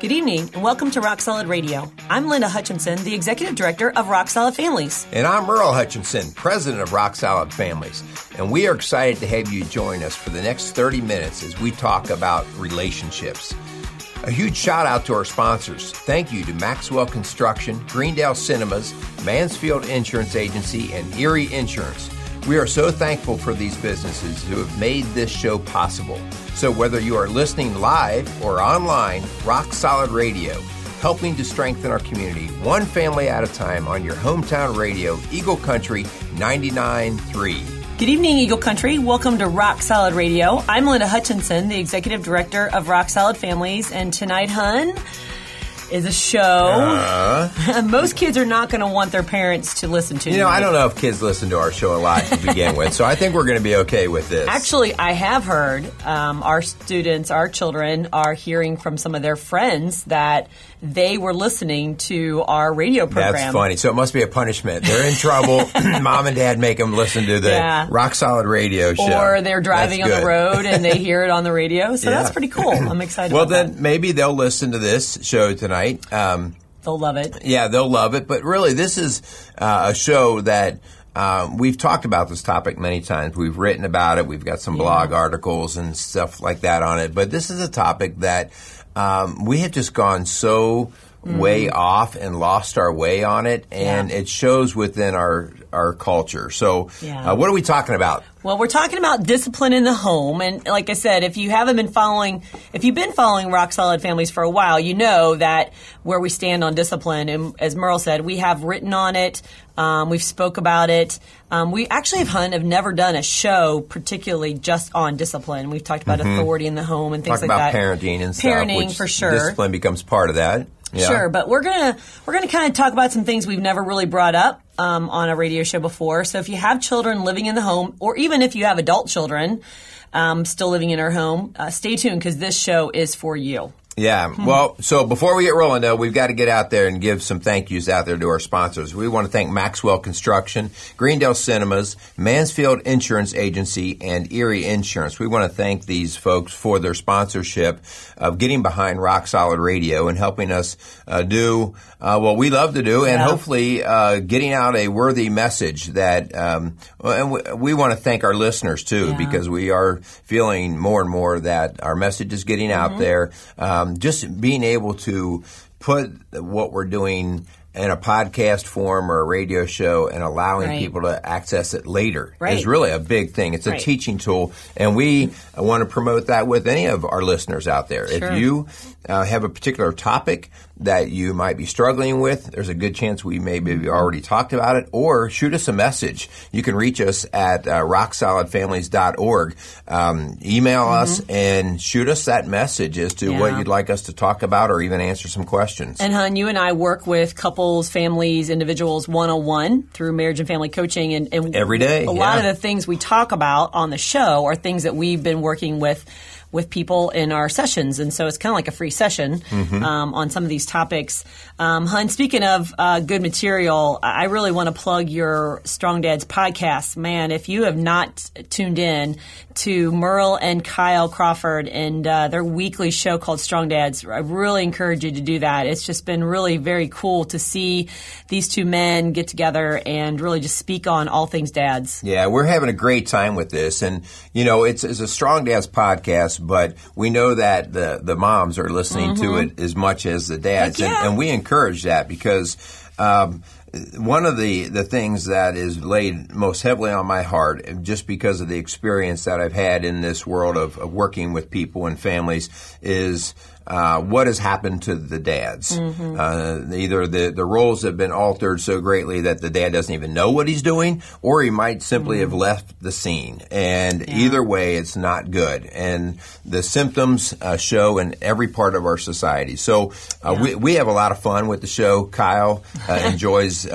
Good evening and welcome to Rock Solid Radio. I'm Linda Hutchinson, the Executive Director of Rock Solid Families. And I'm Merle Hutchinson, President of Rock Solid Families. And we are excited to have you join us for the next 30 minutes as we talk about relationships. A huge shout out to our sponsors. Thank you to Maxwell Construction, Greendale Cinemas, Mansfield Insurance Agency, and Erie Insurance. We are so thankful for these businesses who have made this show possible. So, whether you are listening live or online, Rock Solid Radio, helping to strengthen our community one family at a time on your hometown radio, Eagle Country 99.3. Good evening, Eagle Country. Welcome to Rock Solid Radio. I'm Linda Hutchinson, the Executive Director of Rock Solid Families, and tonight, hun, is a show uh, most kids are not going to want their parents to listen to. You know, I don't know if kids listen to our show a lot to begin with, so I think we're going to be okay with this. Actually, I have heard um, our students, our children, are hearing from some of their friends that they were listening to our radio program. That's funny. So it must be a punishment. They're in trouble. Mom and dad make them listen to the yeah. rock solid radio show. Or they're driving on the road and they hear it on the radio. So yeah. that's pretty cool. I'm excited well, then that. maybe they'll listen to this show tonight. Um, they'll love it. Yeah, they'll love it. But really, this is uh, a show that. Uh, we've talked about this topic many times. We've written about it. We've got some yeah. blog articles and stuff like that on it. But this is a topic that um, we have just gone so mm-hmm. way off and lost our way on it, and yeah. it shows within our our culture. So, yeah. uh, what are we talking about? Well, we're talking about discipline in the home, and like I said, if you haven't been following, if you've been following Rock Solid Families for a while, you know that where we stand on discipline. And as Merle said, we have written on it. Um, we've spoke about it. Um, we actually have, Hunt, have never done a show particularly just on discipline. We've talked about mm-hmm. authority in the home and things Talk like that. parenting and parenting stuff. for sure. Discipline becomes part of that. Yeah. Sure, but we're gonna we're gonna kind of talk about some things we've never really brought up um, on a radio show before. So if you have children living in the home, or even if you have adult children um, still living in our home, uh, stay tuned because this show is for you. Yeah. Well, so before we get rolling, though, we've got to get out there and give some thank yous out there to our sponsors. We want to thank Maxwell Construction, Greendale Cinemas, Mansfield Insurance Agency, and Erie Insurance. We want to thank these folks for their sponsorship of getting behind Rock Solid Radio and helping us uh, do uh, what we love to do, and yeah. hopefully uh, getting out a worthy message that. Um, and we, we, want to thank our listeners too, yeah. because we are feeling more and more that our message is getting mm-hmm. out there. Um, um, just being able to put what we're doing in a podcast form or a radio show and allowing right. people to access it later right. is really a big thing. It's a right. teaching tool, and we want to promote that with any of our listeners out there. Sure. If you uh, have a particular topic that you might be struggling with, there's a good chance we may maybe already talked about it, or shoot us a message. You can reach us at uh, rocksolidfamilies.org. Um, email mm-hmm. us and shoot us that message as to yeah. what you'd like us to talk about or even answer some questions. And, hon, you and I work with couples, families, individuals 101 through marriage and family coaching. And, and every day. A yeah. lot of the things we talk about on the show are things that we've been working with with people in our sessions, and so it's kind of like a free session mm-hmm. um, on some of these topics. Um, Hun, speaking of uh, good material, I really want to plug your Strong Dads podcast. Man, if you have not tuned in to Merle and Kyle Crawford and uh, their weekly show called Strong Dads, I really encourage you to do that. It's just been really very cool to see these two men get together and really just speak on all things dads. Yeah, we're having a great time with this, and you know, it's, it's a Strong Dads podcast but we know that the, the moms are listening mm-hmm. to it as much as the dads. Yeah. And, and, we encourage that because um, one of the, the things that is laid most heavily on my heart, just because of the experience that I've had in this world of, of working with people and families, is uh, what has happened to the dads. Mm-hmm. Uh, either the, the roles have been altered so greatly that the dad doesn't even know what he's doing, or he might simply mm-hmm. have left the scene. And yeah. either way, it's not good. And the symptoms uh, show in every part of our society. So uh, yeah. we, we have a lot of fun with the show. Kyle uh, enjoys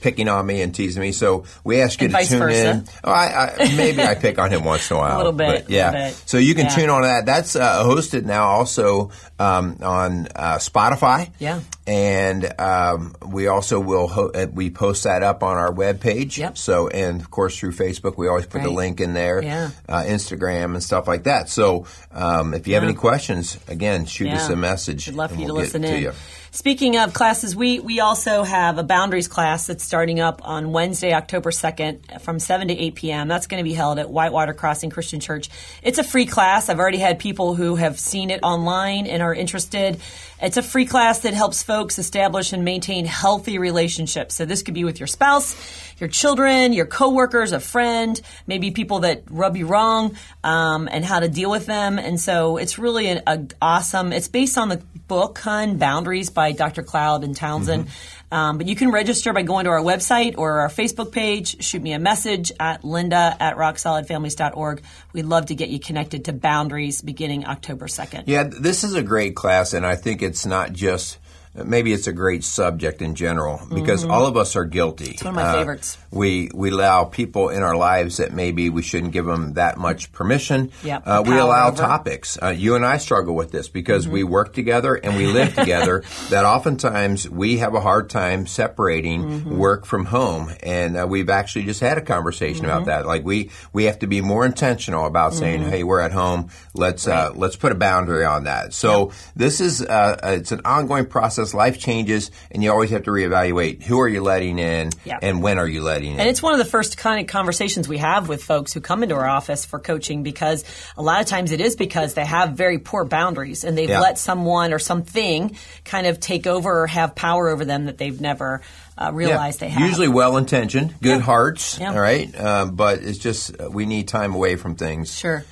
picking on me and teasing me. So we ask you And to tune versa. in. Oh, I, I, maybe I pick on him once in a while. a little bit, but yeah. little bit. So you can Yeah. tune on that. That's uh, hosted now also um, on uh, Spotify. Yeah. And um, we also will ho- uh, we post that up on our webpage. Yep. So and of course through Facebook we always put the link in there. Yeah. Uh, Instagram and stuff like that. So um, if you have Yeah. any questions, again, shoot us a message. I'd love for you to we'll get listen in. you. Speaking of classes, we, we also have a boundaries class that's starting up on Wednesday, October 2nd from 7 to 8 p.m. That's going to be held at Whitewater Crossing Christian Church. It's a free class. I've already had people who have seen it online and are interested. It's a free class that helps folks establish and maintain healthy relationships. So this could be with your spouse, your children, your coworkers, a friend, maybe people that rub you wrong, um, and how to deal with them. And so it's really an a awesome. It's based on the book Hun Boundaries by Dr. Cloud and Townsend. Um, but you can register by going to our website or our Facebook page. Shoot me a message at linda at rocksolidfamilies.org. We'd love to get you connected to Boundaries beginning October 2nd. Yeah, this is a great class, and I think it's not just. Maybe it's a great subject in general because all of us are guilty. It's one of my favorites. We we allow people in our lives that maybe we shouldn't give them that much permission. Yep, Uh, we allow over. topics. Uh, you and I struggle with this because Mm-hmm. we work together and we live together. That oftentimes we have a hard time separating Mm-hmm. work from home, and uh, we've actually just had a conversation about Mm-hmm. that. Like we we have to be more intentional about saying, "Hey, we're at home. Let's uh, let's put a boundary on that." So this is uh, it's an ongoing process. Life changes, and you always have to reevaluate who are you letting in, Yeah. and when are you letting in. And it's one of the first kind of conversations we have with folks who come into our office for coaching because a lot of times it is because they have very poor boundaries and they've Yeah. let someone or something kind of take over or have power over them that they've never uh, realized they have. Usually well intentioned, good Yeah. hearts, Yeah. all right? Um, but it's just uh, we need time away from things. Sure.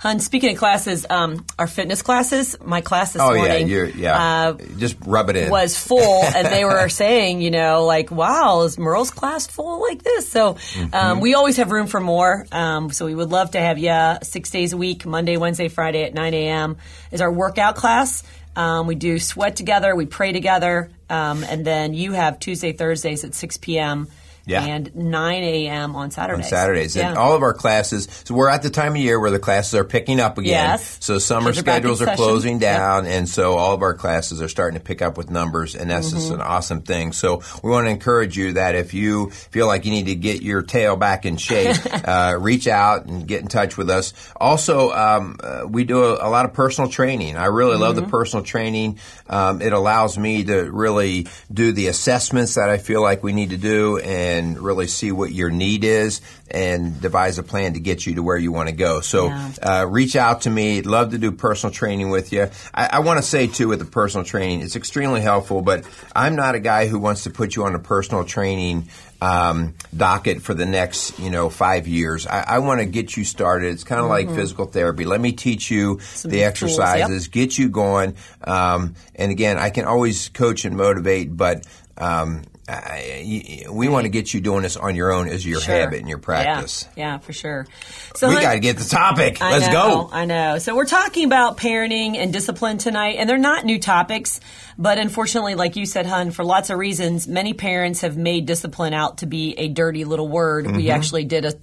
Hun, speaking of classes, um, our fitness classes, my class this Oh, yeah, morning you're, yeah. uh, just rub it in. was full, and they were saying, you know, like, wow, is Merle's class full like this? So Mm-hmm. um, we always have room for more. Um, so we would love to have you six days a week, Monday, Wednesday, Friday at 9 a.m. is our workout class. Um, we do sweat together, we pray together, um, and then you have Tuesday, Thursdays at 6 p.m. Yeah. and 9 a.m. on on Saturdays. Saturdays. Yeah. And all of our classes, so we're at the time of year where the classes are picking up again. Yes. So summer Kids are back in schedules are session. closing Yep. down, and so all of our classes are starting to pick up with numbers, and that's just Mm-hmm. an awesome thing. So we want to encourage you that if you feel like you need to get your tail back in shape, uh, reach out and get in touch with us. Also, um, uh, we do a, a lot of personal training. I really love Mm-hmm. the personal training. Um, it allows me to really do the assessments that I feel like we need to do and really see what your need is and devise a plan to get you to where you want to go. So Yeah. uh, reach out to me. Love to do personal training with you. I, I want to say too with the personal training, it's extremely helpful, but I'm not a guy who wants to put you on a personal training um, docket for the next, you know, five years. I, I want to get you started. It's kind of like physical therapy. Let me teach you the Mm-hmm. tools, yep. exercises, get you going. Um, and again, I can always coach and motivate, but um, I, we want to get you doing this on your own as your Sure. habit and your practice. Yeah, yeah, for sure. So We got to get the topic. I Let's know, go. I know. So we're talking about parenting and discipline tonight, and they're not new topics, but unfortunately, like you said, Hun, for lots of reasons, many parents have made discipline out to be a dirty little word. Mm-hmm. We actually did a,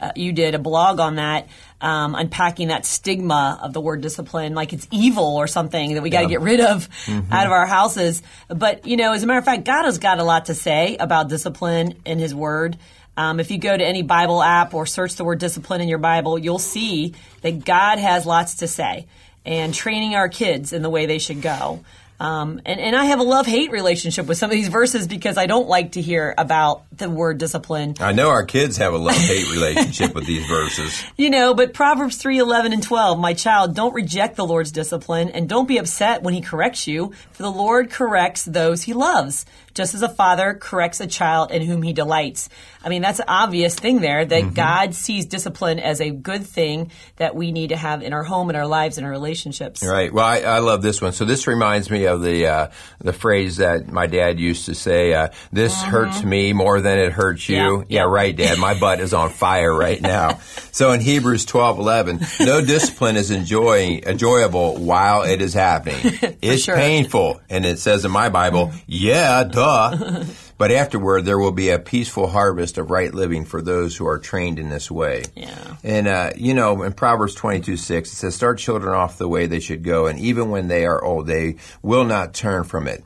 uh, you did a blog on that, um, unpacking that stigma of the word discipline, like it's evil or something that we got to Yeah. get rid of Mm-hmm. out of our houses. But you know, as a matter of fact, God has got a lot to say about discipline in His Word. Um, if you go to any Bible app or search the word discipline in your Bible, you'll see that God has lots to say and training our kids in the way they should go. Um, and, and I have a love hate relationship with some of these verses because I don't like to hear about the word discipline. I know our kids have a love hate relationship with these verses. You know, but Proverbs 3 11 and 12, my child, don't reject the Lord's discipline and don't be upset when he corrects you, for the Lord corrects those he loves, just as a father corrects a child in whom he delights. I mean, that's an obvious thing there that God sees discipline as a good thing that we need to have in our home, in our lives, in our relationships. Right. Well, I, I love this one. So this reminds me of the uh, the phrase that my dad used to say. Uh, this hurts me more than it hurts you. Mm-hmm. Yeah. Yeah, right, Dad. My butt is on fire right now. so in Hebrews twelve eleven, no discipline is enjoying enjoyable while it is happening. It's sure. painful, and it says in my Bible, yeah, duh. But afterward there will be a peaceful harvest of right living for those who are trained in this way. Yeah. And, uh, you know, in Proverbs 22 6, it says, Start children off the way they should go, and even when they are old, they will not turn from it.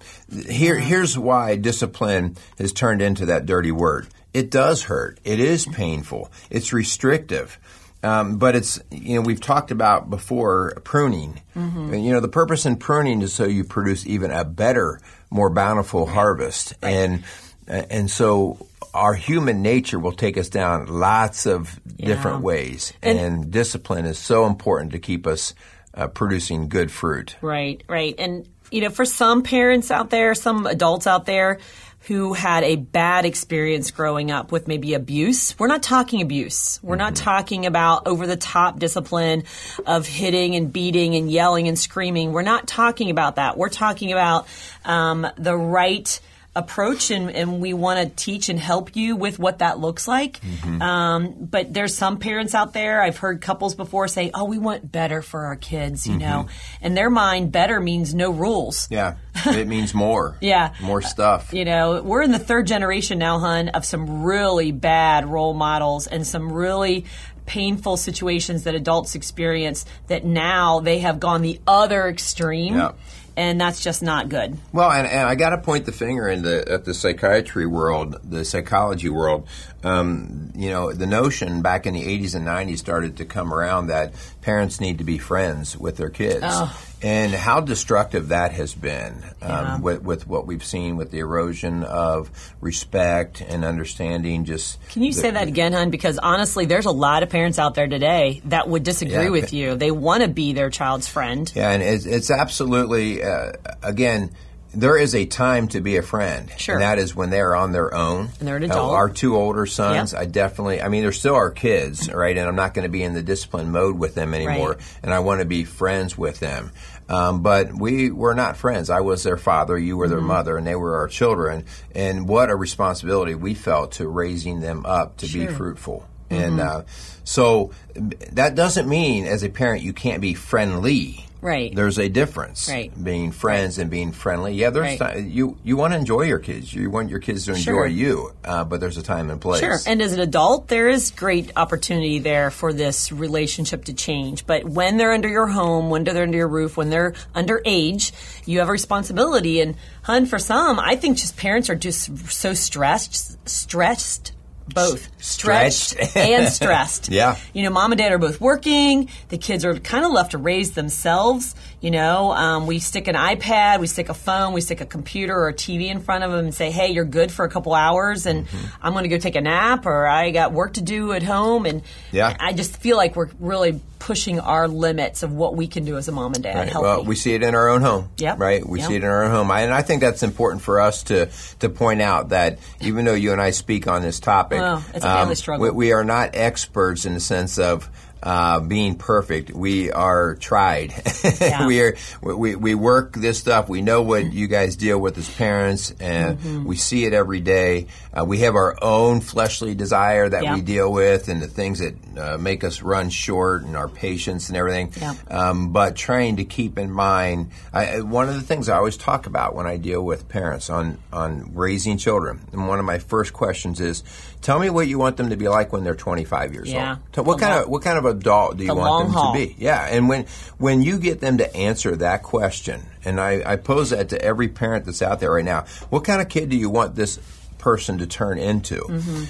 Here, here's why discipline has turned into that dirty word. It does hurt. It is painful. It's restrictive. Um, but it's you know we've talked about before pruning. Mm-hmm. You know the purpose in pruning is so you produce even a better, more bountiful harvest, right. and and so our human nature will take us down lots of yeah. different ways, and, and, discipline is so important to keep us uh, producing good fruit. Right, right, and you know for some parents out there, some adults out there who had a bad experience growing up with maybe abuse. We're not talking abuse. We're mm-hmm. not talking about over the top discipline of hitting and beating and yelling and screaming. We're not talking about that. We're talking about um, the right approach and, and we want to teach and help you with what that looks like. Mm-hmm. Um, but there's some parents out there, I've heard couples before say, oh, we want better for our kids, you mm-hmm. know. In their mind, better means no rules. Yeah, it means more. yeah. More stuff. You know, we're in the third generation now, hun, of some really bad role models and some really painful situations that adults experience that now they have gone the other extreme. Yeah and that's just not good. Well, and, and I got to point the finger in the at the psychiatry world, the psychology world. Um, you know, the notion back in the 80s and 90s started to come around that parents need to be friends with their kids. Oh. And how destructive that has been um, yeah. with, with, what we've seen with the erosion of respect and understanding. Just can you the, say that again, hon? Because honestly, there's a lot of parents out there today that would disagree yeah, with you. They want to be their child's friend. Yeah, and it's, it's absolutely uh, again there is a time to be a friend. Sure. And that is when they're on their own. And they're an adult. Uh, our two older sons, yep. I definitely, I mean, they're still our kids, right? And I'm not going to be in the discipline mode with them anymore. Right. And I want to be friends with them. Um, but we were not friends. I was their father, you were their mm-hmm. mother, and they were our children. And what a responsibility we felt to raising them up to sure. be fruitful. Mm-hmm. And uh, so that doesn't mean, as a parent, you can't be friendly Right. There's a difference. Right. Being friends and being friendly. Yeah, there's right. time, you you want to enjoy your kids. You want your kids to enjoy sure. you, uh, but there's a time and place. Sure. And as an adult, there is great opportunity there for this relationship to change. But when they're under your home, when they're under your roof, when they're under age, you have a responsibility. And hun, for some, I think just parents are just so stressed, stressed both stretched, stretched. and stressed. yeah. You know, mom and dad are both working. The kids are kind of left to raise themselves. You know, um, we stick an iPad, we stick a phone, we stick a computer or a TV in front of them and say, hey, you're good for a couple hours and mm-hmm. I'm going to go take a nap or I got work to do at home. And yeah. I just feel like we're really pushing our limits of what we can do as a mom and dad. Right. Well, we see it in our own home. Yeah. Right. We yep. see it in our own home, I, and I think that's important for us to to point out that even though you and I speak on this topic, well, it's a family um, struggle. We, we, are not experts in the sense of uh, being perfect. We are tried. Yeah. we are we, we work this stuff. We know what you guys deal with as parents, and mm-hmm. we see it every day. Uh, we have our own fleshly desire that yeah. we deal with, and the things that uh, make us run short, and our patience and everything. Yeah. Um, but trying to keep in mind, I, one of the things I always talk about when I deal with parents on on raising children, and one of my first questions is, tell me what you want them to be like when they're 25 years yeah. old. What kind of what kind of adult do you the want them haul. to be? Yeah, and when when you get them to answer that question, and I, I pose that to every parent that's out there right now, what kind of kid do you want this person to turn into? Mm-hmm.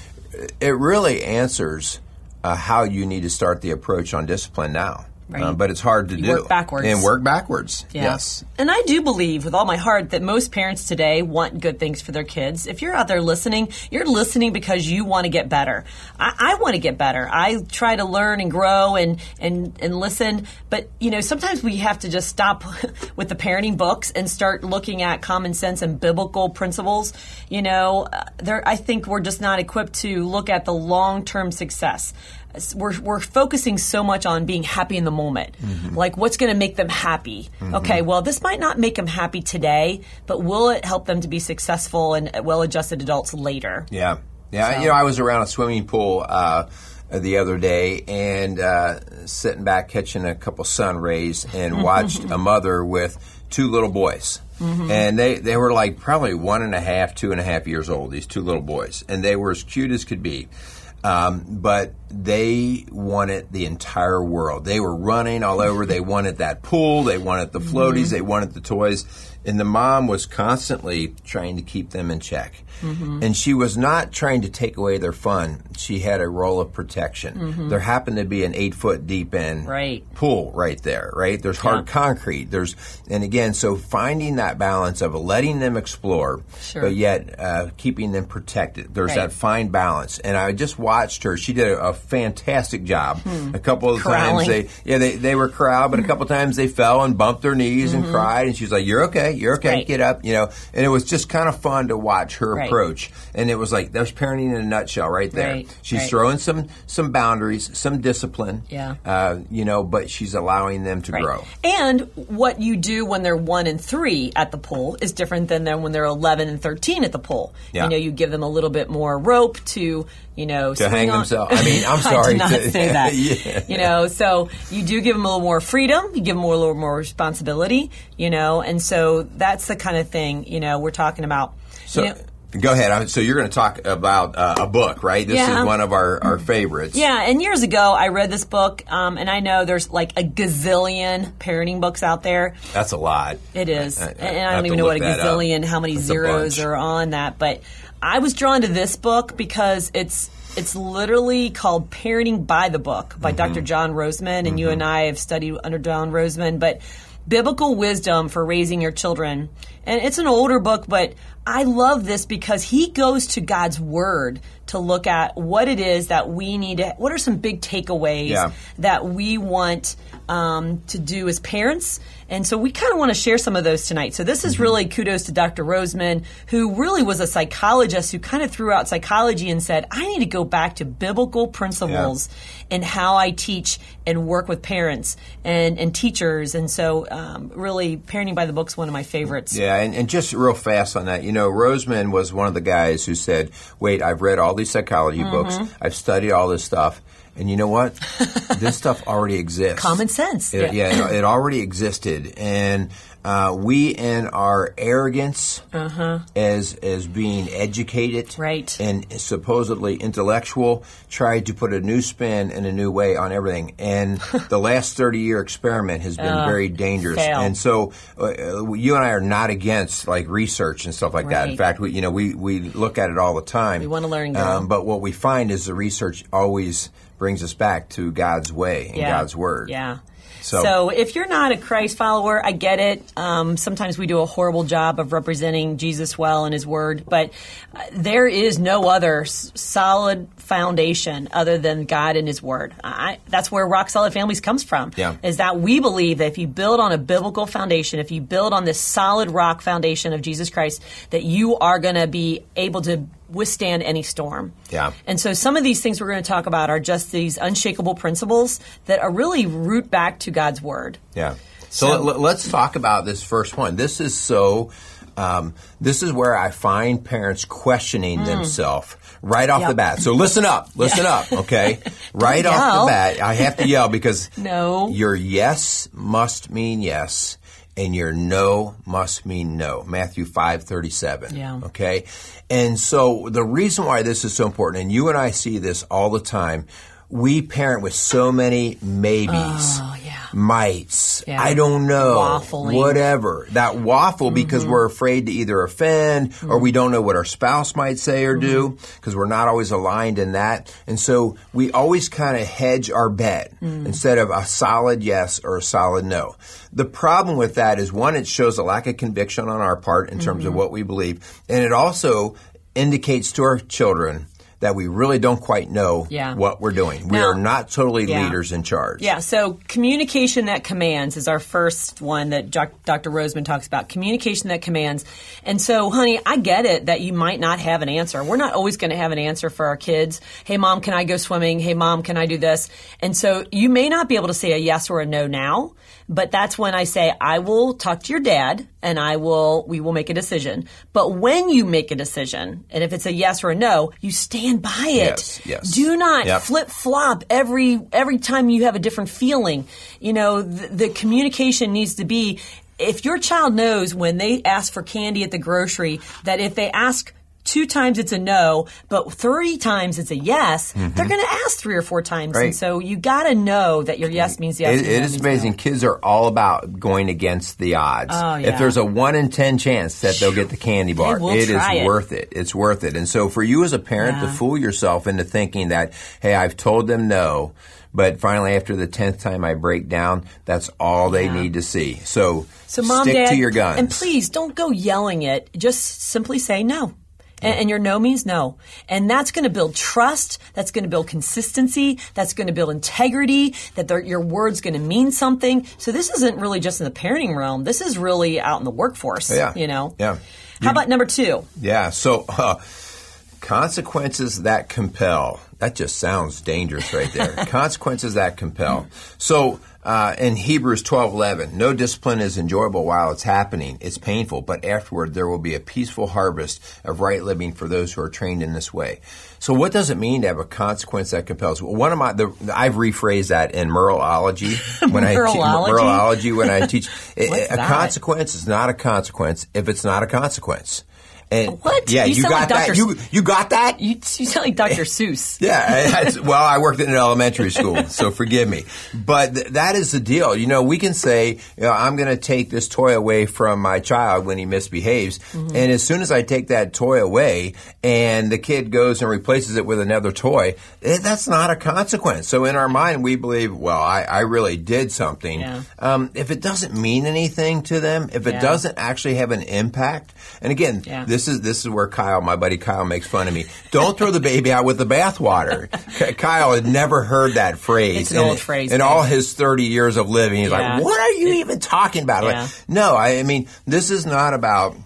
It really answers uh, how you need to start the approach on discipline now. Right. Um, but it's hard to you do. Work backwards. And work backwards. Yeah. Yes. And I do believe with all my heart that most parents today want good things for their kids. If you're out there listening, you're listening because you want to get better. I, I want to get better. I try to learn and grow and, and, and listen. But, you know, sometimes we have to just stop with the parenting books and start looking at common sense and biblical principles. You know, uh, there, I think we're just not equipped to look at the long term success we're, we're focusing so much on being happy in the moment. Mm-hmm. Like, what's going to make them happy? Mm-hmm. Okay, well, this might not make them happy today, but will it help them to be successful and well adjusted adults later? Yeah. Yeah. So. You know, I was around a swimming pool. Uh, uh, the other day and uh, sitting back catching a couple sun rays and watched a mother with two little boys. Mm-hmm. And they, they were like probably one and a half, two and a half years old, these two little boys. And they were as cute as could be. Um, but they wanted the entire world. They were running all over. They wanted that pool. They wanted the floaties. Mm-hmm. They wanted the toys. And the mom was constantly trying to keep them in check. Mm-hmm. And she was not trying to take away their fun. She had a role of protection. Mm-hmm. There happened to be an eight foot deep end right. pool right there, right? There's hard yeah. concrete. There's, and again, so finding that balance of letting them explore, sure. but yet uh, keeping them protected. There's right. that fine balance. And I just watched her. She did a, a fantastic job. Hmm. A couple of Corralling. times they, yeah, they, they were corralled, but a couple of times they fell and bumped their knees mm-hmm. and cried. And she's like, "You're okay. You're okay. Right. Get up." You know. And it was just kind of fun to watch her right. approach. And it was like there's parenting in a nutshell right there. Right. She's throwing some some boundaries, some discipline. Yeah. Uh, you know, but she's allowing them to grow. And what you do when they're one and three at the pool is different than when they're 11 and 13 at the pool. Yeah. You know, you give them a little bit more rope to you know, to hang on. themselves. I mean, I'm sorry. I did not to, say that. yeah. You know, so you do give them a little more freedom. You give them a little more responsibility. You know, and so that's the kind of thing. You know, we're talking about. So, you know, Go ahead. So you're going to talk about uh, a book, right? This yeah. is one of our, our favorites. Yeah, and years ago I read this book, um, and I know there's like a gazillion parenting books out there. That's a lot. It is, I, I, and I don't even know what a gazillion, how many That's zeros are on that. But I was drawn to this book because it's it's literally called Parenting by the Book by mm-hmm. Dr. John Rosemond, and mm-hmm. you and I have studied under John Rosemond, but biblical wisdom for raising your children. And it's an older book, but I love this because he goes to God's word to look at what it is that we need to, what are some big takeaways yeah. that we want um, to do as parents. And so we kind of want to share some of those tonight. So this is mm-hmm. really kudos to Dr. Rosemond, who really was a psychologist who kind of threw out psychology and said, I need to go back to biblical principles yeah. in how I teach and work with parents and, and teachers. And so um, really, Parenting by the Book is one of my favorites. Yeah, and, and just real fast on that, you know, Rosemond was one of the guys who said, wait, I've read all these psychology mm-hmm. books, I've studied all this stuff and you know what? this stuff already exists. Common sense. It, yeah, yeah it, already existed, and uh, we, in our arrogance, uh-huh. as as being educated, right. and supposedly intellectual, tried to put a new spin and a new way on everything. And the last thirty year experiment has been uh, very dangerous. Fail. And so, uh, you and I are not against like research and stuff like right. that. In fact, we you know we we look at it all the time. We want to learn. Um, but what we find is the research always brings us back to God's way and yeah. God's word. Yeah. So, so, if you're not a Christ follower, I get it. Um, sometimes we do a horrible job of representing Jesus well in His Word, but uh, there is no other s- solid foundation other than God and His Word. I, that's where Rock Solid Families comes from. Yeah. Is that we believe that if you build on a biblical foundation, if you build on this solid rock foundation of Jesus Christ, that you are going to be able to withstand any storm. Yeah. And so some of these things we're going to talk about are just these unshakable principles that are really root back to God's word. Yeah. So, so let, us talk about this first one. This is so. Um, this is where I find parents questioning mm. themselves right off yep. the bat. So listen up, listen yeah. up, okay? right off the bat, I have to yell because no, your yes must mean yes and your no must mean no. Matthew 5:37. Yeah. Okay? And so the reason why this is so important and you and I see this all the time, we parent with so many maybes. Oh, yeah. Mites. Yeah. I don't know. Waffling. Whatever. That waffle mm-hmm. because we're afraid to either offend mm-hmm. or we don't know what our spouse might say or mm-hmm. do because we're not always aligned in that. And so we always kind of hedge our bet mm. instead of a solid yes or a solid no. The problem with that is one, it shows a lack of conviction on our part in terms of mm-hmm. what we believe. And it also indicates to our children that we really don't quite know yeah. what we're doing. We now, are not totally yeah. leaders in charge. Yeah, so communication that commands is our first one that Dr. Rosemond talks about. Communication that commands. And so, honey, I get it that you might not have an answer. We're not always going to have an answer for our kids. Hey, mom, can I go swimming? Hey, mom, can I do this? And so you may not be able to say a yes or a no now, but that's when I say, I will talk to your dad and I will we will make a decision. But when you make a decision, and if it's a yes or a no, you stand by it. Yes, yes. Do not Yep. flip flop every every time you have a different feeling. You know, the, the communication needs to be if your child knows when they ask for candy at the grocery that if they ask two times it's a no, but three times it's a yes, they're mm-hmm. going to ask three or four times. Right. And so you got to know that your yes means yes. It, it is amazing. no. Kids are all about going against the odds. Oh, If there's a one in ten chance that they'll get the candy bar, it is it. worth it. It's worth it. And so for you as a parent to fool yourself into thinking that, hey, I've told them no, but finally after the tenth time I break down, that's all they Yeah. need to see. So, So, mom, stick dad, to your guns. and please don't go yelling it. Just simply say no. And, and your no means no. And that's going to build trust. That's going to build consistency. That's going to build integrity. That your word's going to mean something. So this isn't really just in the parenting realm. This is really out in the workforce. Yeah. You know. Yeah. How about number two? Yeah. So, uh, consequences that compel. That just sounds dangerous right there. consequences that compel. So, uh, in Hebrews twelve eleven, no discipline is enjoyable while it's happening. It's painful, but afterward there will be a peaceful harvest of right living for those who are trained in this way. So, what does it mean to have a consequence that compels? Well, one of my, the, I've rephrased that in Merleology when I teach Merleology? Merleology when I teach. A that? consequence is not a consequence if it's not a consequence. And What? Yeah, You you, got like that. You you got that? You, you sound like Dr. Seuss. Yeah. Well, I worked in an elementary school, so forgive me. But th- that is the deal. You know, we can say, you know, I'm going to take this toy away from my child when he misbehaves, Mm-hmm. and as soon as I take that toy away, and the kid goes and replaces it with another toy, eh, that's not a consequence. So in our mind, we believe, well, I, I really did something. Yeah. Um, if it doesn't mean anything to them, if it Yeah. doesn't actually have an impact, and again, Yeah. this is this is where Kyle, my buddy Kyle, makes fun of me. Don't throw the baby out with the bathwater. Kyle had never heard that phrase. It's an in, old phrase, In all his thirty years of living, he's Yeah. like, "What are you even talking about?" I'm like, no, I, I mean, this is not about.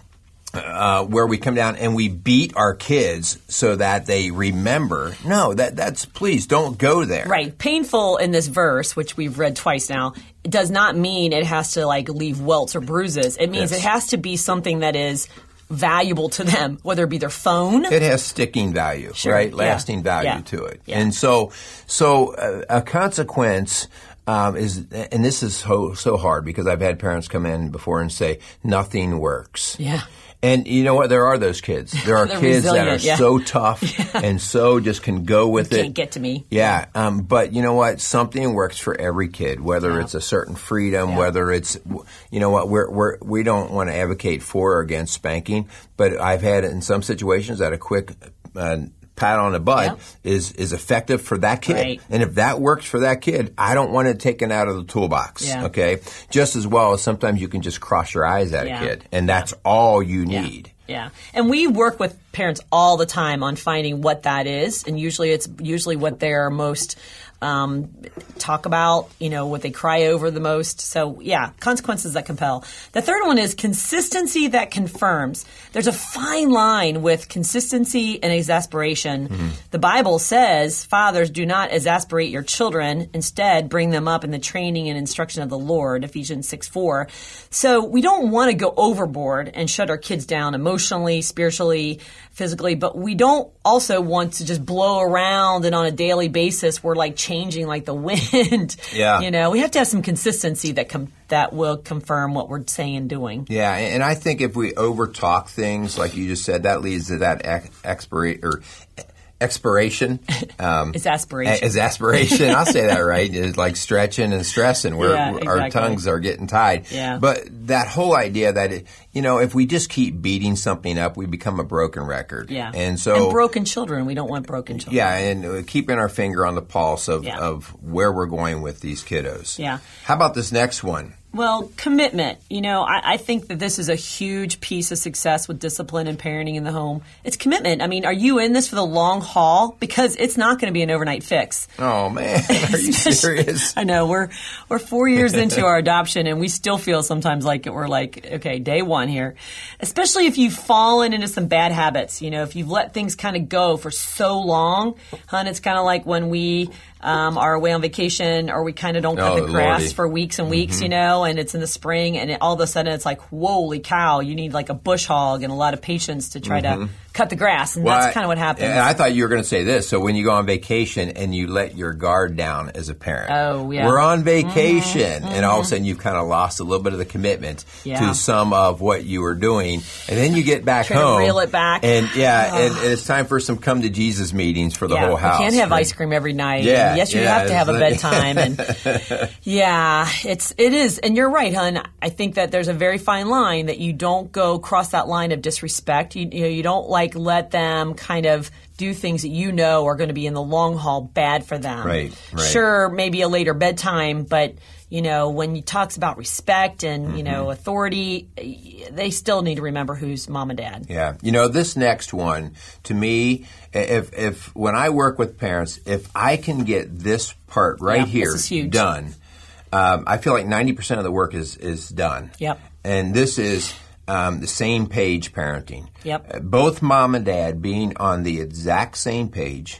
Uh, where we come down and we beat our kids so that they remember. No, that that's please don't go there. Right. Painful in this verse, which we've read twice now, does not mean it has to like leave welts or bruises. It means Yes. it has to be something that is valuable to them, whether it be their phone. it has sticking value, Sure, right? yeah, Lasting value yeah, to it. yeah. And so, so uh, a consequence um, is, and this is so so hard because I've had parents come in before and say nothing works. Yeah. And you know what? There are those kids. There are kids that are yeah. so tough and so just can go with it. Can't get to me. Yeah, um, but you know what? Something works for every kid, whether Yeah. it's a certain freedom, Yeah. whether it's, you know what? We're, we're we don't want to advocate for or against spanking, but I've had in some situations that a quick uh, pat on the butt Yep. is is effective for that kid, Right. and if that works for that kid, I don't want it taken out of the toolbox. Yeah. Okay, just as well as sometimes you can just cross your eyes at Yeah. a kid, and that's all you need. Yeah. And we work with parents all the time on finding what that is. And usually it's usually what they're most um, talk about, you know, what they cry over the most. So, yeah, consequences that compel. The third one is consistency that confirms. There's a fine line with consistency and exasperation. The Bible says, Fathers, do not exasperate your children. Instead, bring them up in the training and instruction of the Lord. Ephesians 6 4. So, we don't want to go overboard and shut our kids down emotionally, spiritually, physically, but we don't also want to just blow around and on a daily basis we're like changing like the wind. Yeah. You know, we have to have some consistency that com- that will confirm what we're saying and doing. Yeah, and I think if we overtalk things, like you just said, that leads to that ex- or expiration. Um, It's aspiration. Is aspiration. I'll say that right. It's like stretching and stressing where Yeah, our tongues are getting tied. Yeah. But that whole idea that, it, you know, if we just keep beating something up, we become a broken record. yeah. And so. and broken children. We don't want broken children. yeah, and uh, keeping our finger on the pulse of, Yeah. of where we're going with these kiddos. Yeah. How about this next one? Well, commitment. You know, I, I think that this is a huge piece of success with discipline and parenting in the home. It's commitment. I mean, are you in this for the long haul? Because it's not going to be an overnight fix. Oh man, are you serious? I know we're we're four years into our adoption, and we still feel sometimes like we're like okay, day one here. Especially if you've fallen into some bad habits. You know, if you've let things kind of go for so long, hun, it's kind of like when we um, are away on vacation or we kind of don't cut Oh, the grass Lordy. for weeks and weeks, you know, and it's in the spring and it, all of a sudden it's like, holy cow, you need like a bush hog and a lot of patience to try to cut the grass. And Well, that's kind of what happens. And I thought you were going to say this. So when you go on vacation and you let your guard down as a parent, Oh, yeah. we're on mm-hmm. vacation, and all of a mm-hmm. sudden you've kind of lost a little bit of the commitment Yeah. to some of what you were doing, and then you get back home, reel it back. and yeah, and, and it's time for some come to Jesus meetings for the yeah, whole house. You can't have right? ice cream every night. Yeah, yes, you yeah, have to have a like- bedtime. And yeah, it's it is. And you're right, hun. I think that there's a very fine line that you don't go cross that line of disrespect. You, you know, you don't like let them kind of do things that you know are going to be in the long haul bad for them. Right, right. Sure, maybe a later bedtime, but you know, when you talks about respect and you Mm-hmm. know authority, they still need to remember who's mom and dad. Yeah, you know this next one to me, if if when I work with parents, if I can get this part right Yeah, here this is huge. done, um, I feel like ninety percent of the work is is done. Yep. and this is. Um, the same page parenting. Yep. Uh, Both mom and dad being on the exact same page.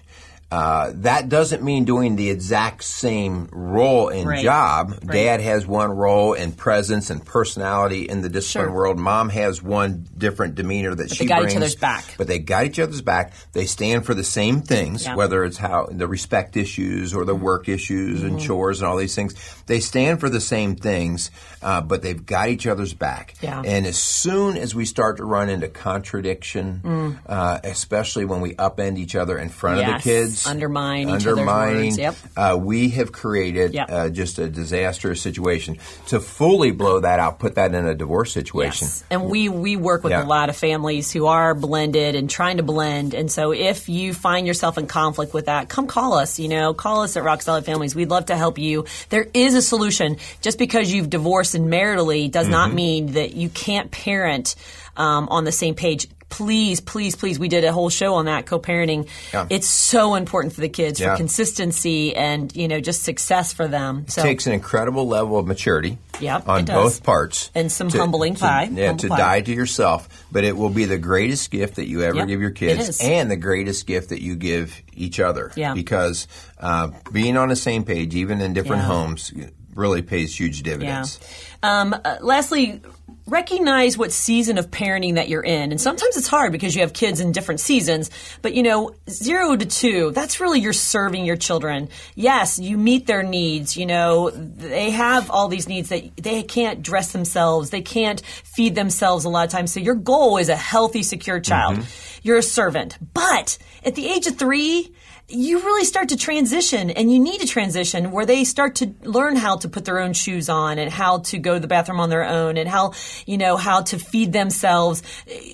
Uh, that doesn't mean doing the exact same role and Right. job. Right. Dad has one role and presence and personality in the discipline Sure. world. Mom has one different demeanor that she they got each brings. other's back. But they got each other's back. They stand for the same things, Yeah. whether it's how the respect issues or the work issues and Mm-hmm. chores and all these things. They stand for the same things, uh, but they've got each other's back. Yeah. And as soon as we start to run into contradiction, uh, especially when we upend each other in front of Mm. The kids, Undermine each other's undermining, words. Yep. uh, we have created Yep. uh, just a disastrous situation. To fully blow that out, put that in a divorce situation. Yes. And we we work with Yeah. a lot of families who are blended and trying to blend. And so if you find yourself in conflict with that, come call us. You know, call us at Rock Solid Families. We'd love to help you. There is a solution. Just because you've divorced and maritally does not Mm-hmm. mean that you can't parent um, on the same page. Please, please, please. We did a whole show on that co-parenting. Yeah. It's so important for the kids Yeah. for consistency and you know just success for them. So It takes an incredible level of maturity Yep, on both parts. And some humbling to, pie. Yeah, Humble to pie. die to yourself. But it will be the greatest gift that you ever Yep, give your kids and the greatest gift that you give each other. Yeah. Because uh, being on the same page, even in different Yeah. homes, really pays huge dividends. Yeah. Um, uh, lastly, recognize what season of parenting that you're in. And sometimes it's hard because you have kids in different seasons. But, you know, zero to two, that's really you're serving your children. Yes, you meet their needs. You know, they have all these needs that they can't dress themselves, they can't feed themselves a lot of times. So your goal is a healthy, secure child. Mm-hmm. You're a servant. But at the age of three, you really start to transition and you need to transition where they start to learn how to put their own shoes on and how to go to the bathroom on their own and how you know how to feed themselves.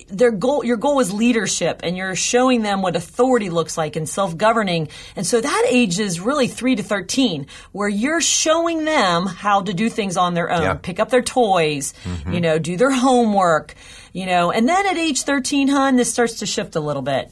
Their goal your goal is leadership and you're showing them what authority looks like and self-governing. And so that age is really 3 to 13 where you're showing them how to do things on their own. Yeah. pick up their toys mm-hmm. you know do their homework you know. And then at age 13 hun this starts to shift a little bit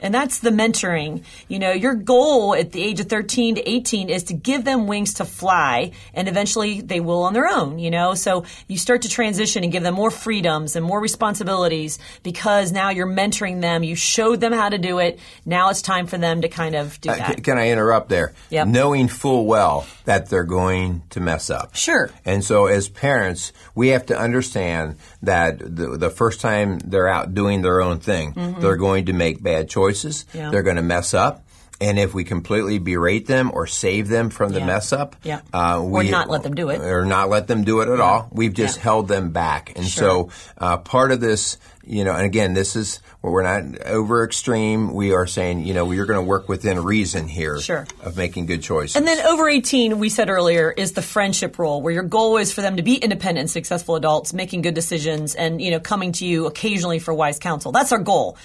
and that's the mentoring. You know, your goal at the age of 13 to 18 is to give them wings to fly, and eventually they will on their own, you know? So you start to transition and give them more freedoms and more responsibilities because now you're mentoring them. You showed them how to do it. Now it's time for them to kind of do Uh, that. can I interrupt there? Yep. Knowing full well that they're going to mess up. Sure. And so, as parents, we have to understand that the, the first time they're out doing their own thing, they're going to make bad choices. Mm-hmm. Yeah. They're going to mess up. And if we completely berate them or save them from the Yeah. mess up, Yeah. uh, Or not let them do it. or not let them do it at all, we've just Yeah. held them back. And so, uh, part of this, you know, and again, this is where we're not over extreme. We are saying, you know, we're going to work within reason here Sure. of making good choices. And then over 18, we said earlier, is the friendship role where your goal is for them to be independent successful adults, making good decisions and, you know, coming to you occasionally for wise counsel. That's our goal.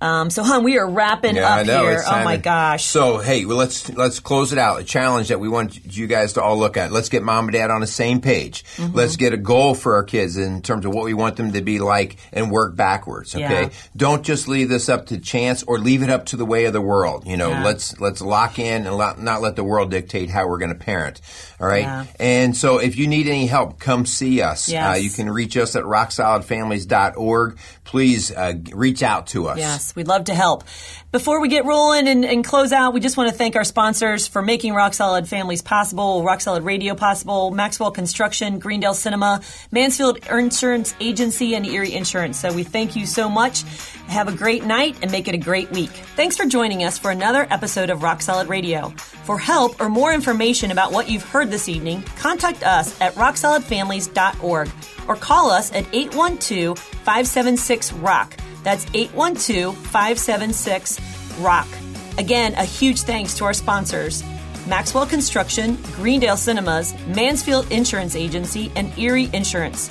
Um, so, hon, we are wrapping Yeah, up know. here. Oh my to- gosh. So hey, well, let's let's close it out. A challenge that we want you guys to all look at. Let's get mom and dad on the same page. Mm-hmm. Let's get a goal for our kids in terms of what we want them to be like, and work backwards. Okay. Yeah. Don't just leave this up to chance or leave it up to the way of the world. You know, Yeah. let's let's lock in and lo- not let the world dictate how we're going to parent. All right. And so if you need any help, come see us. Yes. Uh, you can reach us at rocksolidfamilies.org. Please uh, reach out to us. Yes. We'd love to help. Before we get rolling and, and close out, we just want to thank our sponsors for making Rock Solid Families possible, Rock Solid Radio possible, Maxwell Construction, Greendale Cinema, Mansfield Insurance Agency, and Erie Insurance. So we thank you so much. Have a great night and make it a great week. Thanks for joining us for another episode of Rock Solid Radio. For help or more information about what you've heard this evening, contact us at rocksolidfamilies.org or call us at 812 576 ROCK. That's 812 576 ROCK. Again, a huge thanks to our sponsors Maxwell Construction, Greendale Cinemas, Mansfield Insurance Agency, and Erie Insurance.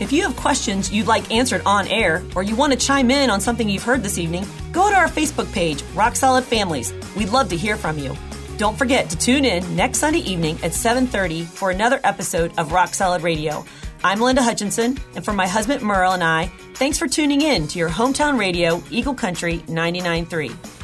If you have questions you'd like answered on air, or you want to chime in on something you've heard this evening, go to our Facebook page, Rock Solid Families. We'd love to hear from you. Don't forget to tune in next Sunday evening at 7:30 for another episode of Rock Solid Radio. I'm Linda Hutchinson, and for my husband Merle and I, thanks for tuning in to your hometown radio, Eagle Country 99.3.